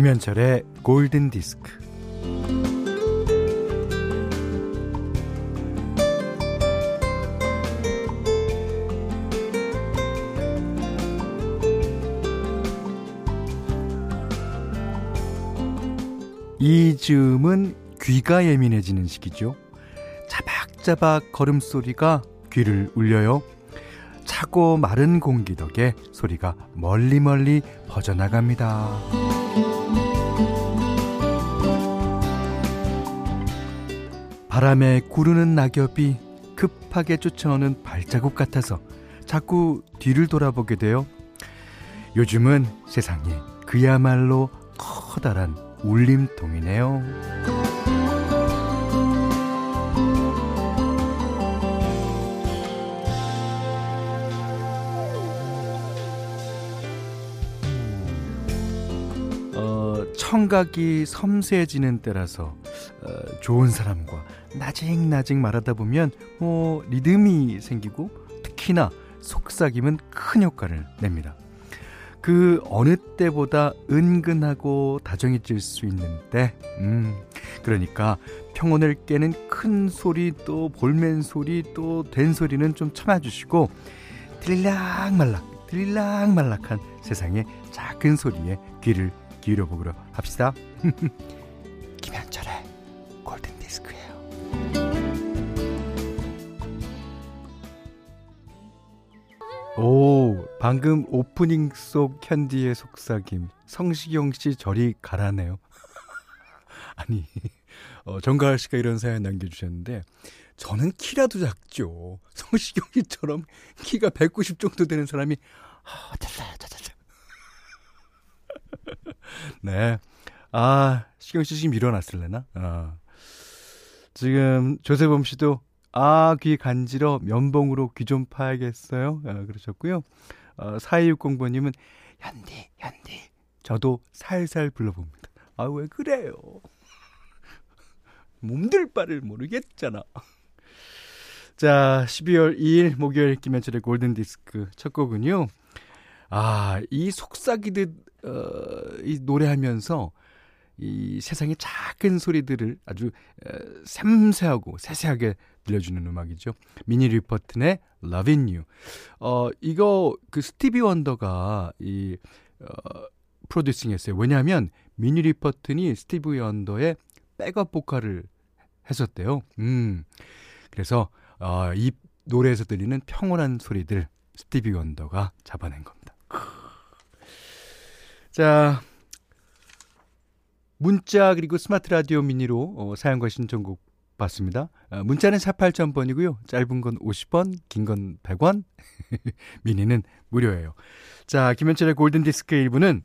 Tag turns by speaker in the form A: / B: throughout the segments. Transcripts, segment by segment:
A: 김현철의 골든 디스크. 이 즈음은 귀가 예민해지는 시기죠. 자박자박 걸음소리가 귀를 울려요. 차고 마른 공기 덕에 소리가 멀리 멀리 퍼져나갑니다. 바람에 구르는 낙엽이 급하게 쫓아오는 발자국 같아서 자꾸 뒤를 돌아보게 돼요. 요즘은 세상에 그야말로 커다란 울림통이네요. 청각이 섬세해지는 때라서 어, 좋은 사람과 나직나직 말하다 보면 뭐 리듬이 생기고 특히나 속삭임은 큰 효과를 냅니다. 그 어느 때보다 은근하고 다정해질 수 있는 때, 음, 그러니까 평온을 깨는 큰 소리 또 볼멘 소리 또 된 소리는 좀 참아주시고 들락말락 들락말락한 세상의 작은 소리에 귀를 기울여 보기로 합시다. 김현철의 오, 방금 오프닝 속 현디의 속삭임. 성시경 씨 저리 가라네요. 아니, 어, 정가을 씨가 이런 사연 남겨주셨는데, 저는 키라도 작죠. 성시경 씨처럼 키가 190 정도 되는 사람이, 아, 됐어요, 됐어요. 네. 아, 시경 씨 지금 일어났을래나? 아. 지금 조세범 씨도 아, 귀 간지러 면봉으로 귀 좀 파야겠어요. 아, 그러셨고요. 어, 4260번님은 현디, 현디. 저도 살살 불러봅니다. 아, 왜 그래요? 몸들 바를 모르겠잖아. 자, 12월 2일 목요일 김현철의 골든 디스크 첫 곡은요. 아, 이 속삭이듯, 어, 이 노래하면서 이 세상의 작은 소리들을 아주 어, 섬세하고 세세하게 들려주는 음악이죠. 미니 리퍼튼의 Loving You. 어, 이거 그 스티비 원더가 이, 어, 프로듀싱 했어요. 왜냐하면 미니 리퍼튼이 스티비 원더의 백업 보컬을 했었대요. 음. 그래서, 어, 이 노래에서 들리는 평온한 소리들 스티비 원더가 잡아낸 겁니다. 자, 문자 그리고 스마트 라디오 미니로 어, 사연과 신청곡 받습니다. 어, 문자는 48,000번이고요. 짧은 건 50원, 긴 건 100원, 미니는 무료예요. 자, 김현철의 골든 디스크 1부는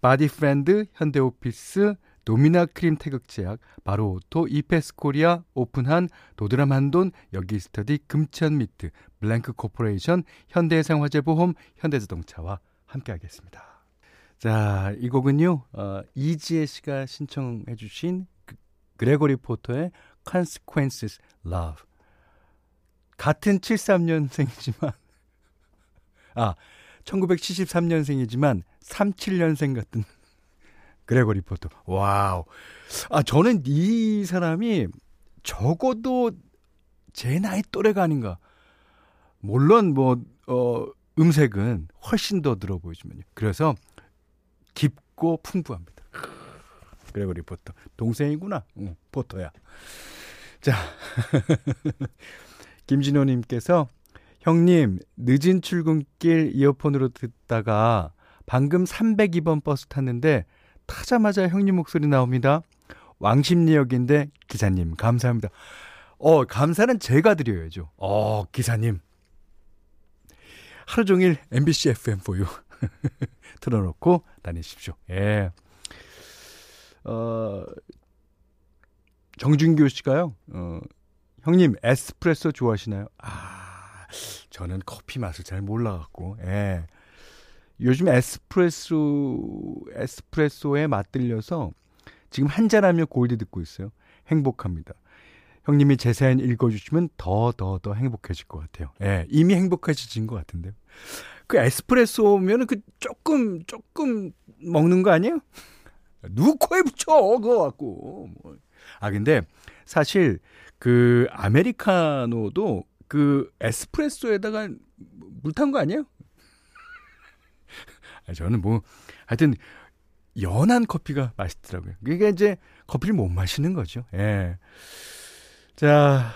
A: 바디 프렌드, 현대 오피스, 도미나 크림 태극제약, 바로오토, 이페스 코리아, 오픈한 도드람 한돈, 여기스터디, 금천미트, 블랭크 코퍼레이션, 현대해상화재보험, 현대자동차와 함께하겠습니다. 자, 이 곡은요, 어, 이지혜 씨가 신청해 주신 그, 그레고리 포터의 Consequence of Love. 같은 73년생이지만, 아, 1973년생이지만 37년생 같은 그레고리 포터. 와우. 아, 저는 이 사람이 적어도 제 나이 또래가 아닌가. 물론 뭐, 어, 음색은 훨씬 더 들어 보이지만요. 그래서 깊고 풍부합니다. 그레고리 포터. 동생이구나. 응, 포터야. 자. 김진호 님께서 형님, 늦은 출근길 이어폰으로 듣다가 방금 302번 버스 탔는데 타자마자 형님 목소리 나옵니다. 왕십리역인데 기사님 감사합니다. 어, 감사는 제가 드려야죠. 어, 기사님. 하루 종일 MBC FM4U 틀어놓고 다니십시오. 예. 어, 정준규 씨가요, 어, 형님, 에스프레소 좋아하시나요? 아, 저는 커피 맛을 잘 몰라갖고, 예. 요즘 에스프레소, 에스프레소에 맛들려서 지금 한잔하며 골드 듣고 있어요. 행복합니다. 형님이 제 사연 읽어주시면 더, 더, 더 행복해질 것 같아요. 예, 이미 행복해지신 것 같은데요. 그 에스프레소면은 그 조금, 조금 먹는 거 아니에요? 누구 코에 붙여 그거 갖고. 뭐. 아 근데 사실 그 아메리카노도 그 에스프레소에다가 물 탄 거 아니에요? 저는 뭐 하여튼 연한 커피가 맛있더라고요. 그게 이제 커피를 못 마시는 거죠. 예. 자,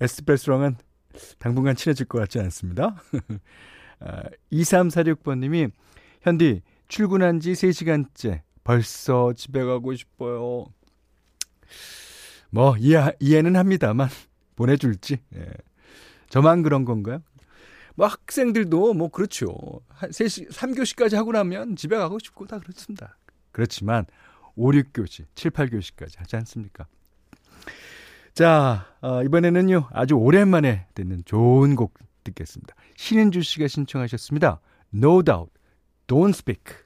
A: 에스프레소랑은 당분간 친해질 것 같지 않습니다. 아, 2346번님이 현디 출근한 지 3시간째 벌써 집에 가고 싶어요. 뭐 이해 이해는 합니다만 보내줄지 예. 저만 그런 건가요? 뭐 학생들도 뭐 그렇죠. 한 3시 3교시까지 하고 나면 집에 가고 싶고 다 그렇습니다. 그렇지만 5, 6교시, 7, 8교시까지 하지 않습니까? 자, 어, 이번에는요. 아주 오랜만에 듣는 좋은 곡 듣겠습니다. 신은주 씨가 신청하셨습니다. No doubt. Don't speak.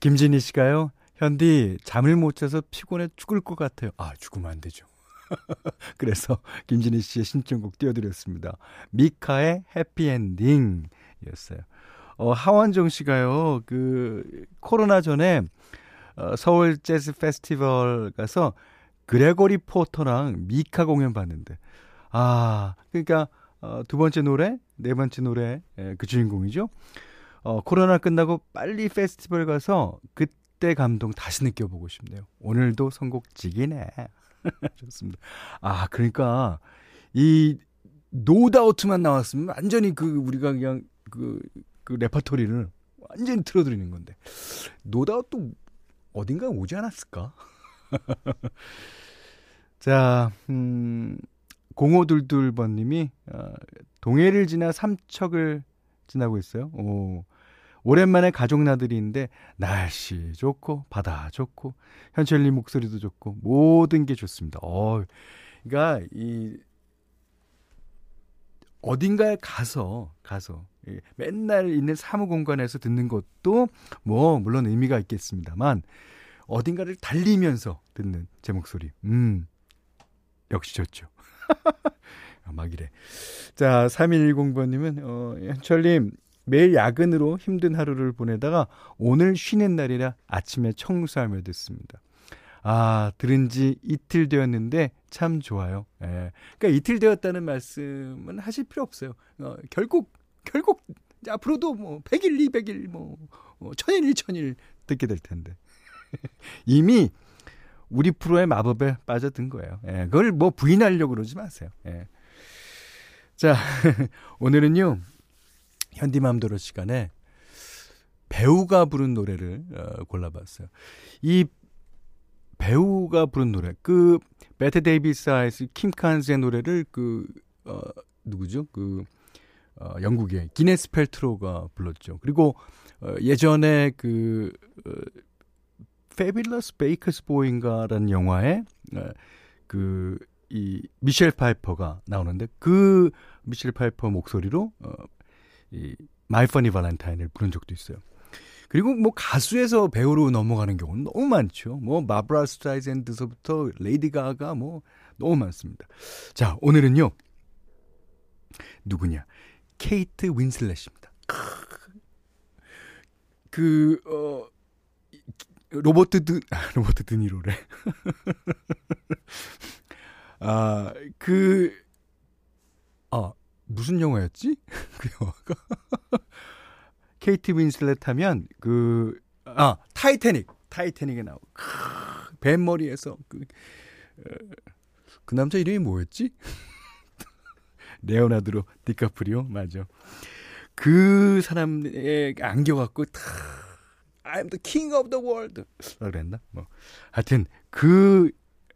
A: 김진희 씨가요. 현디 잠을 못 자서 피곤해 죽을 것 같아요. 아, 죽으면 안 되죠. 그래서 김진희 씨의 신청곡 띄워드렸습니다. 미카의 해피엔딩이었어요. 어, 하원정 씨가요, 그, 코로나 전에, 어, 서울 재즈 페스티벌 가서 그레고리 포터랑 미카 공연 봤는데, 아, 그러니까, 어, 두 번째 노래, 네 번째 노래, 예, 그 주인공이죠. 어, 코로나 끝나고 빨리 페스티벌 가서 그때 감동 다시 느껴보고 싶네요. 오늘도 선곡직이네. 좋습니다. 아, 그러니까 이 노다우트만 나왔으면 완전히 그 우리가 그냥 그, 그 레퍼토리를 완전히 틀어드리는 건데 노다우트 어딘가 오지 않았을까? 자, 음, 0522번님이 어, 동해를 지나 삼척을 지나고 있어요. 오, 오랜만에 가족 나들이인데 날씨 좋고 바다 좋고 현철님 목소리도 좋고 모든 게 좋습니다. 어, 그러니까 이 어딘가에 가서 가서 맨날 있는 사무 공간에서 듣는 것도 뭐 물론 의미가 있겠습니다만 어딘가를 달리면서 듣는 제 목소리, 음 역시 좋죠. 막 이래. 자, 3110번님은, 어, 현철님, 매일 야근으로 힘든 하루를 보내다가 오늘 쉬는 날이라 아침에 청소하며 듣습니다. 아, 들은 지 이틀 되었는데 참 좋아요. 예. 그러니까 이틀 되었다는 말씀은 하실 필요 없어요. 어, 결국, 결국, 앞으로도 뭐, 100일, 200일, 뭐, 뭐 1000일, 2000일 듣게 될 텐데. 이미 우리 프로의 마법에 빠져든 거예요. 예. 그걸 뭐 부인하려고 그러지 마세요. 예. 자, 오늘은요, 현디맘대로 시간에 배우가 부른 노래를 어, 골라봤어요. 이 배우가 부른 노래, 그 Bette Davis Eyes 킴 칸스의 노래를 그 어, 누구죠? 그 어, 영국의 기네스 펠트로가 불렀죠. 그리고 어, 예전에 그 어, Fabulous Baker's Boy인가라는 영화에 어, 그이 미셸 파이퍼가 나오는데 그 미셸 파이퍼 목소리로 어, 이 My Funny Valentine을 부른 적도 있어요. 그리고 뭐 가수에서 배우로 넘어가는 경우는 너무 많죠. 뭐 바브라 스트라이샌드서부터 레이디 가가 뭐 너무 많습니다. 자, 오늘은요. 누구냐? 케이트 윈슬렛입니다. 그, 어, 로버트 드, 아, 로버트 드니로래. 아, 그, 아, 무슨 영화였지? 그 영화가. 케이티 윈슬렛 하면, 그, 아, 타이타닉. 타이타닉에 나오고, 뱀머리에서, 그, 어, 그 남자 이름이 뭐였지? 레오나르도 디카프리오, 맞아. 그 사람에 안겨갖고, 탁, I'm the king of the world. 그랬나? 뭐. 하여튼, 그,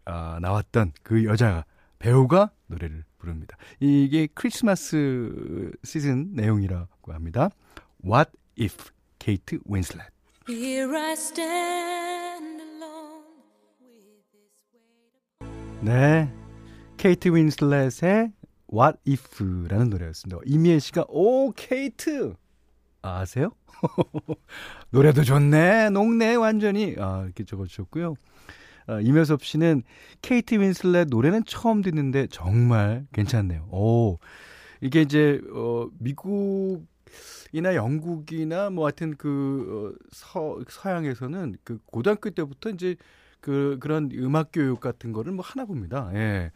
A: 아, 나왔던 그 여자 배우가 노래를 부릅니다. 이게 크리스마스 시즌 내용이라고 합니다. What if 케이트 윈슬렛. 네. 케이트 윈슬렛의 What If라는 노래였습니다. 이미애 씨가 오 케이트 아, 아세요? 노래도 좋네, 녹네, 완전히 아 이렇게 적어주셨고요. 어, 임효섭 씨는 케이트 윈슬렛 노래는 처음 듣는데 정말 괜찮네요. 오, 이게 이제 어, 미국 미국이나 영국이나 뭐 하여튼 그 어, 서, 서양에서는 그 고등학교 때부터 이제 그 그런 음악 교육 같은 거를 뭐 하나 봅니다. 예.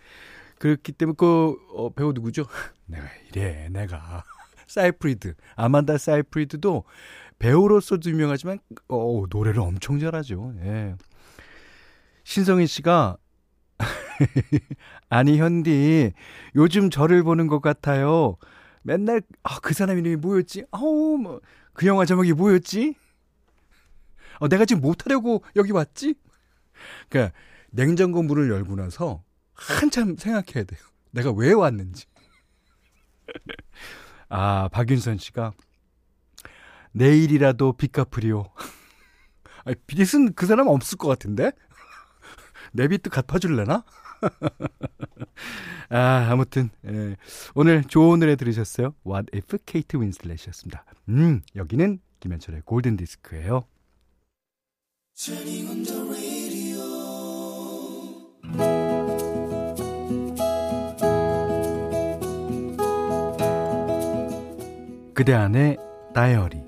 A: 그렇기 때문에 그 어, 배우 누구죠? 내가 이래 내가 사이프리드 아만다 사이프리드도 배우로서도 유명하지만 어, 노래를 엄청 잘하죠. 예. 신성희 씨가 아니 현디 요즘 저를 보는 것 같아요. 맨날 아, 그 사람 이름이 뭐였지? 아우 뭐 그 영화 제목이 뭐였지? 어, 내가 지금 못하려고 여기 왔지? 그러니까 냉장고 문을 열고 나서 한참 생각해야 돼요. 내가 왜 왔는지. 아 박윤선 씨가 내일이라도 빚 갚으리오. 아니, 빚은 그 사람 없을 것 같은데? 내 빚도 갚아줄래나? 아, 아무튼, 예. 오늘 좋은 노래 들으셨어요? What if 케이트 윈슬렛이었습니다. 음, 여기는 김현철의 골든 디스크예요. 그대 안의 다이어리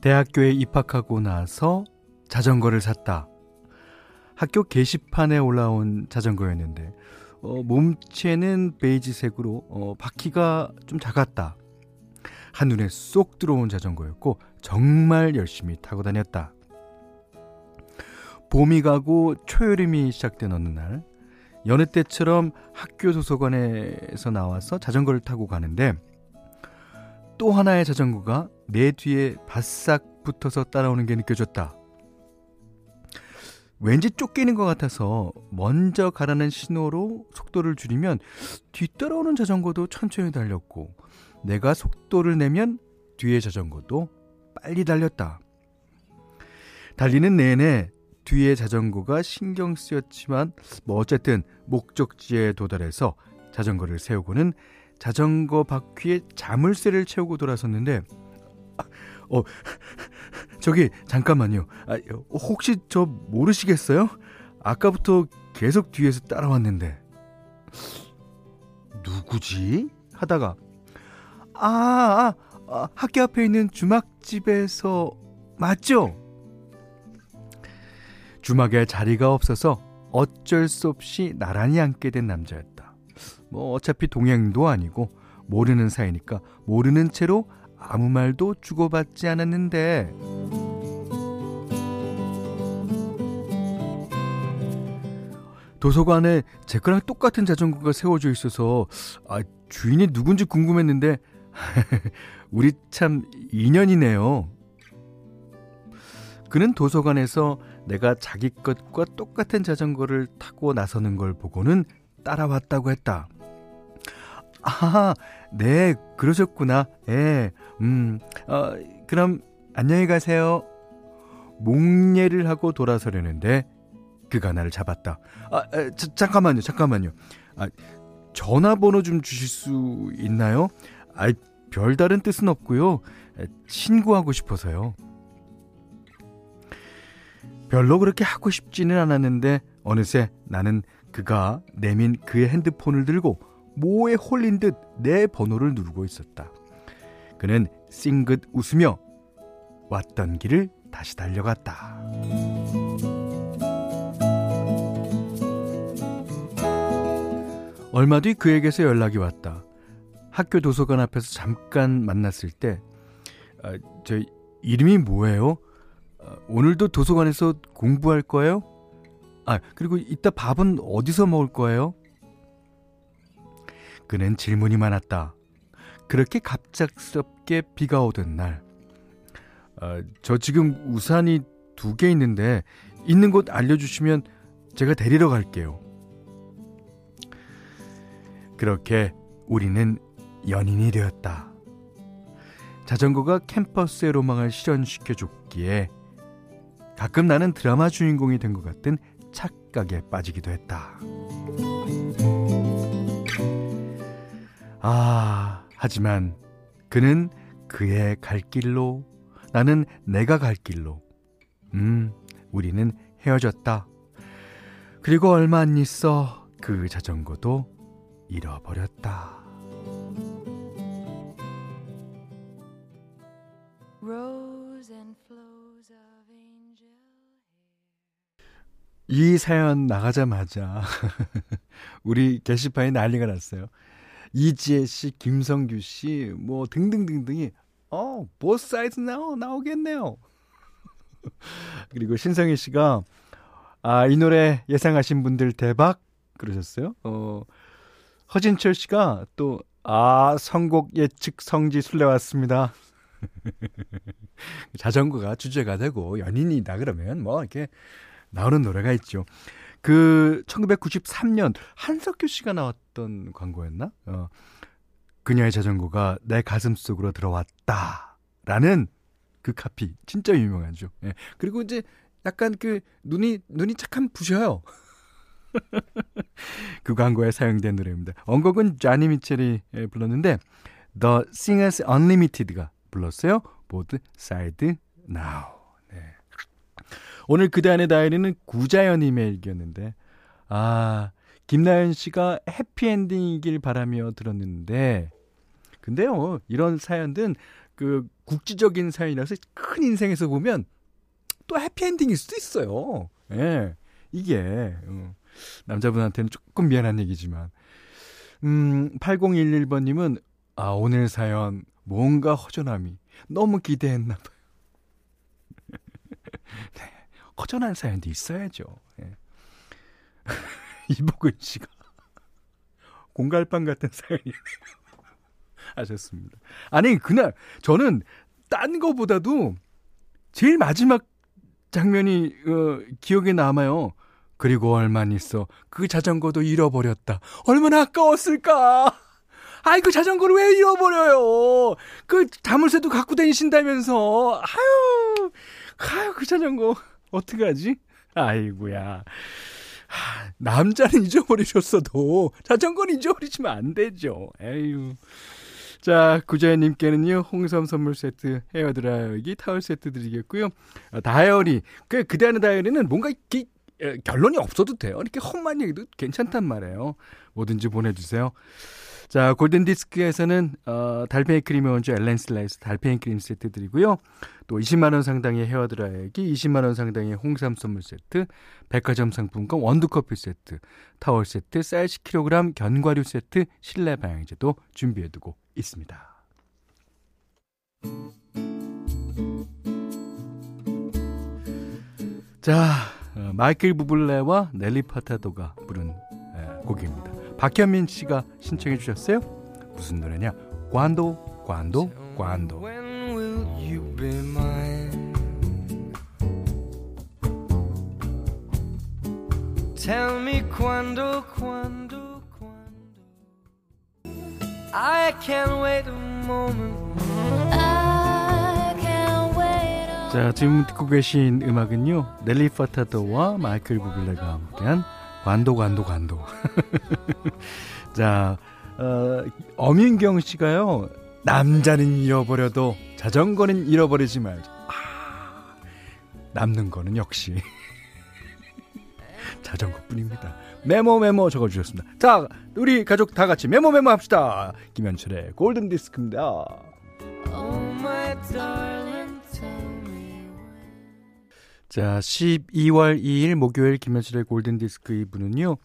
A: 대학교에 입학하고 나서 자전거를 샀다. 학교 게시판에 올라온 자전거였는데 어, 몸체는 베이지색으로 어, 바퀴가 좀 작았다. 한눈에 쏙 들어온 자전거였고 정말 열심히 타고 다녔다. 봄이 가고 초여름이 시작된 어느 날 여느 때처럼 학교 도서관에서 나와서 자전거를 타고 가는데 또 하나의 자전거가 내 뒤에 바싹 붙어서 따라오는 게 느껴졌다. 왠지 쫓기는 것 같아서 먼저 가라는 신호로 속도를 줄이면 뒤따라오는 자전거도 천천히 달렸고 내가 속도를 내면 뒤의 자전거도 빨리 달렸다. 달리는 내내 뒤의 자전거가 신경 쓰였지만 뭐 어쨌든 목적지에 도달해서 자전거를 세우고는 자전거 바퀴에 자물쇠를 채우고 돌아섰는데 어, 저기, 잠깐만요. 아, 혹시 저 모르시겠어요? 아까부터 계속 뒤에서 따라왔는데. 누구지? 하다가, 아, 아, 아 학교 앞에 있는 주막집에서, 맞죠? 주막에 자리가 없어서 어쩔 수 없이 나란히 앉게 된 남자였다. 뭐, 어차피 동행도 아니고, 모르는 사이니까 모르는 채로 아무 말도 주고받지 않았는데 도서관에 제 거랑 똑같은 자전거가 세워져 있어서 아, 주인이 누군지 궁금했는데 우리 참 인연이네요. 그는 도서관에서 내가 자기 것과 똑같은 자전거를 타고 나서는 걸 보고는 따라왔다고 했다. 아, 네, 그러셨구나. 예, 음, 어, 그럼 안녕히 가세요. 목례를 하고 돌아서려는데 그가 나를 잡았다. 아, 아 자, 잠깐만요, 잠깐만요. 아, 전화번호 좀 주실 수 있나요? 아, 별다른 뜻은 없고요. 친구하고 싶어서요. 별로 그렇게 하고 싶지는 않았는데 어느새 나는 그가 내민 그의 핸드폰을 들고 모에 홀린 듯 내 번호를 누르고 있었다. 그는 싱긋 웃으며 왔던 길을 다시 달려갔다. 얼마 뒤 그에게서 연락이 왔다. 학교 도서관 앞에서 잠깐 만났을 때, 아, 저 이름이 뭐예요? 아, 오늘도 도서관에서 공부할 거예요? 아, 그리고 이따 밥은 어디서 먹을 거예요? 그는 질문이 많았다. 그렇게 갑작스럽게 비가 오던 날, 어, 저 지금 우산이 두 개 있는데 있는 곳 알려주시면 제가 데리러 갈게요. 그렇게 우리는 연인이 되었다. 자전거가 캠퍼스의 로망을 실현시켜줬기에 가끔 나는 드라마 주인공이 된 것 같은 착각에 빠지기도 했다. 아, 하지만 그는 그의 갈 길로, 나는 내가 갈 길로. 음, 우리는 헤어졌다. 그리고 얼마 안 있어 그 자전거도 잃어버렸다. 이 사연 나가자마자 우리 게시판에 난리가 났어요. 이지혜 씨, 김성규 씨, 뭐 등등등등이 어, 보스 사이즈 나오 나오겠네요. 그리고 신성희 씨가 아, 이 노래 예상하신 분들 대박 그러셨어요. 어, 허진철 씨가 또 아, 선곡 예측 성지 술래 왔습니다. 자전거가 주제가 되고 연인이다 그러면 뭐 이렇게 나오는 노래가 있죠. 그 1993년 한석규 씨가 나왔던 광고였나? 어. 그녀의 자전거가 내 가슴 속으로 들어왔다라는 그 카피 진짜 유명하죠. 예. 그리고 이제 약간 그 눈이 눈이 착한 부셔요. 그 광고에 사용된 노래입니다. 원곡은 조니 미첼이 불렀는데 The Singers Unlimited가 불렀어요. Both Sides Now. 네. 오늘 그대 안의 다이어리는 구자연님의 일기였는데 아 김나연 씨가 해피엔딩이길 바라며 들었는데 근데요 이런 사연은 그 국지적인 사연이라서 큰 인생에서 보면 또 해피엔딩일 수도 있어요. 예. 이게 어, 남자분한테는 조금 미안한 얘기지만 음 8011번님은 아 오늘 사연 뭔가 허전함이 너무 기대했나 봐요. 네, 허전한 사연도 있어야죠. 예. 이복은 씨가 공갈빵 같은 사연이네요. 하셨습니다. 아니 그날 저는 딴 거보다도 제일 마지막 장면이 어, 기억에 남아요. 그리고 얼마 있어 그 자전거도 잃어버렸다. 얼마나 아까웠을까. 아이 그 자전거를 왜 잃어버려요? 그 자물쇠도 갖고 다니신다면서. 아유, 아유 그 자전거 어떡하지? 아이구야. 하, 남자는 잊어버리셨어도 자전거는 잊어버리시면 안 되죠. 에휴. 자, 구자연님께는요, 홍삼 선물 세트, 헤어 드라이기, 타월 세트 드리겠고요. 아, 다이어리. 그, 그대안의 다이어리는 뭔가 이렇게 결론이 없어도 돼요. 이렇게 험한 얘기도 괜찮단 말이에요. 뭐든지 보내주세요. 자, 골든디스크에서는, 어, 달팽이 크림의 원조 엘렌슬라에서 달팽이 크림 세트 드리고요. 또 20만원 상당의 헤어 드라이기, 20만원 상당의 홍삼 선물 세트, 백화점 상품권 원두커피 세트, 타월 세트, 쌀 10kg 견과류 세트, 실내 방향제도 준비해두고 있습니다. 자, 어, 마이클 부블레와 넬리 파타도가 부른 에, 곡입니다. 박현민 씨가 신청해 주셨어요. 무슨 노래냐? 관도, 관도, 관도. Tell me quando, quando, quando. I can't wait a moment. 자, 지금 듣고 계신 음악은요. 넬리 파타도와 마이클 부블레가 함께한 관도 관도 관도. 자, 어, 어민경 씨가요. 남자는 잃어버려도 자전거는 잃어버리지 말자. 아, 남는 거는 역시 자전거뿐입니다. 메모 메모 적어주셨습니다. 자, 우리 가족 다 같이 메모 메모 합시다. 김현철의 골든 디스크입니다. 자, 12월 2일 목요일 김현철의 골든 디스크 2부는요.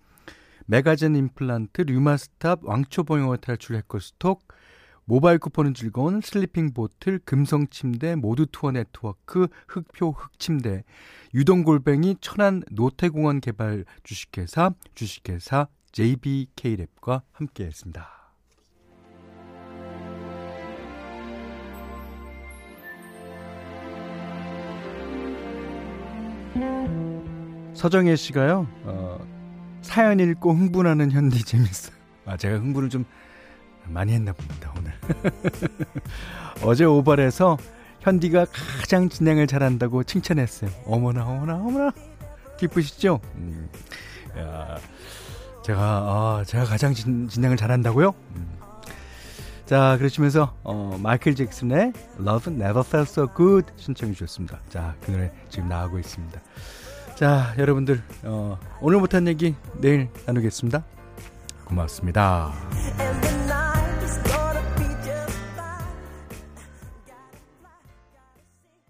A: 메가젠 임플란트, 류마스탑, 왕초보영어 탈출 해커스톡, 모바일 쿠폰은 즐거운 슬리핑 보틀, 금성 침대, 모두 투어 네트워크, 흑표 흑침대, 유동골뱅이 천안 노태공원 개발 주식회사, 주식회사 JBK랩과 함께 했습니다. 서정혜 씨가요, 어, 사연 읽고 흥분하는 현디 재밌어요. 아, 제가 흥분을 좀 많이 했나 봅니다, 오늘. 어제 오발에서 현디가 가장 진행을 잘한다고 칭찬했어요. 어머나, 어머나, 어머나. 기쁘시죠? 음. 야, 제가, 아, 제가 가장 진, 진행을 잘한다고요? 음. 자, 그러시면서, 어, 마이클 잭슨의 Love Never Felt So Good 신청해 주셨습니다. 자, 그 노래 지금 나오고 있습니다. 자, 여러분들, 어, 오늘 못한 얘기 내일 나누겠습니다. 고맙습니다.